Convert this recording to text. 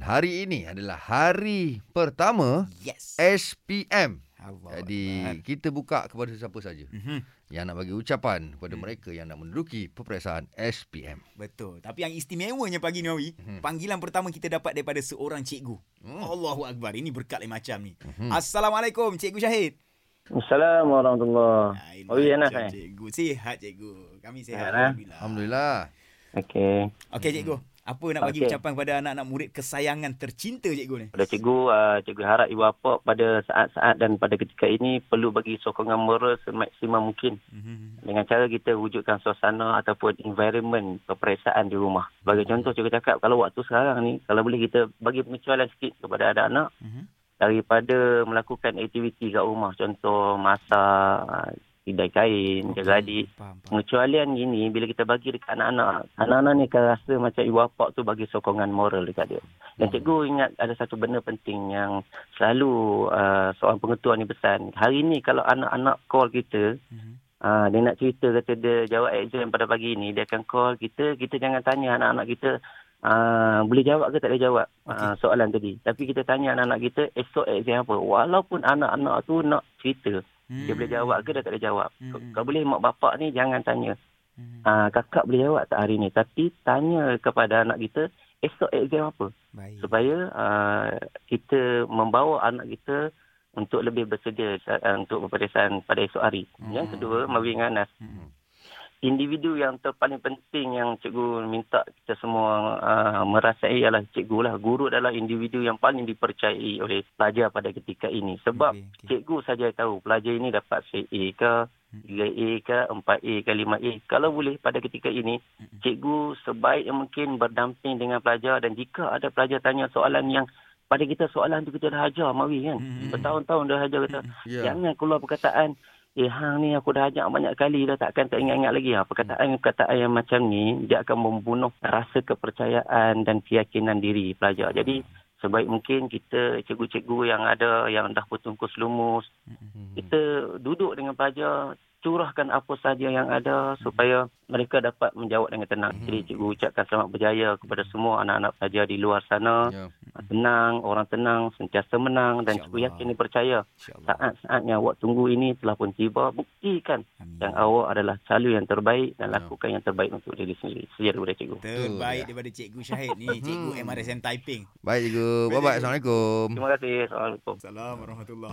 Dan hari ini adalah hari pertama Yes. SPM. Allah Jadi Akbar. kita buka kepada siapa saja Mhm, yang nak bagi ucapan kepada Hmm. mereka yang nak menduduki peperiksaan SPM. Betul. Tapi yang istimewanya pagi ni Awi, Mhm. panggilan pertama kita dapat daripada seorang cikgu. Hmm. Allahu Akbar. Ini berkat lain macam ni. Mhm. Assalamualaikum Cikgu Syahid. Assalamualaikum warahmatullahi Oh, ya, nak, eh? Cikgu. Sihat cikgu. Kami sihat. Eh? Alhamdulillah. Alhamdulillah. Okey. Okey cikgu. Apa nak bagi Okey. ucapan kepada anak-anak murid kesayangan tercinta cikgu ni? Pada cikgu, uh, cikgu harap ibu bapa pada saat-saat dan pada ketika ini perlu bagi sokongan moral semaksimum mungkin Mhm. dengan cara kita wujudkan suasana ataupun environment peperiksaan di rumah. Sebagai contoh cikgu cakap kalau waktu sekarang ni kalau boleh kita bagi pengecualian sikit kepada anak-anak Mhm. daripada melakukan aktiviti kat rumah contoh masak, tidai kain, jaga adik Faham, faham. pengecualian gini bila kita bagi dekat anak-anak anak-anak ni akan rasa macam ibu bapa tu bagi sokongan moral dekat dia. Dan cikgu ingat ada satu benda penting yang selalu uh, seorang pengetua ni pesan. Hari ni kalau anak-anak call kita Mhm. uh, dia nak cerita kata dia jawab exam pada pagi ni dia akan call kita kita jangan tanya anak-anak kita Uh, boleh jawab ke tak boleh jawab? Uh, soalan tadi. Tapi kita tanya anak-anak kita esok exam apa? Walaupun anak-anak tu nak cerita dia boleh jawab ke dia tak boleh jawab Hmm. kalau boleh mak bapak ni jangan tanya Mhm. Ah, kakak boleh jawab tak hari ni tapi tanya kepada anak kita esok exam apa Baik. supaya uh, kita membawa anak kita untuk lebih bersedia uh, untuk peperiksaan pada esok hari. Hmm. Yang kedua, Mawi dengan Anas, Mhm. Individu yang terpaling penting yang cikgu minta kita semua uh, merasai ialah cikgu lah. Guru adalah individu yang paling dipercayai oleh pelajar pada ketika ini. Sebab Okey, okey. cikgu saja tahu pelajar ini dapat CA ke, Hmm. 3A ke, 4A ke, 5A. Kalau boleh pada ketika ini, Hmm. cikgu sebaik yang mungkin berdamping dengan pelajar dan jika ada pelajar tanya soalan yang pada kita soalan tu kita dah ajar Mawi kan. Hmm. Bertahun-tahun dah ajar kita. Ya. Jangan keluar perkataan Eh hang ni aku dah ajak banyak kali dah takkan tak ingat-ingat lagi. Ha, perkataan-perkataan yang macam ni dia akan membunuh rasa kepercayaan dan keyakinan diri pelajar. Jadi sebaik mungkin kita cikgu-cikgu yang ada yang dah bertungkus lumus Hmm. kita duduk dengan pelajar curahkan apa saja yang ada supaya mereka dapat menjawab dengan tenang. Mhm. Jadi cikgu ucapkan selamat berjaya kepada semua anak-anak pelajar di luar sana. Ya. Tenang, orang tenang, sentiasa menang dan InsyaAllah. yakin ni percaya saat-saatnya awak tunggu ini telah pun tiba. Buktikan Amin. yang awak adalah calon yang terbaik dan lakukan yang terbaik untuk diri sendiri. Sejarah daripada cikgu. Terbaik daripada Cikgu Syahid ni, Cikgu. MRSM Typing. Baik cikgu. Bye-bye. Assalamualaikum. Terima kasih. Assalamualaikum. Assalamualaikum warahmatullahi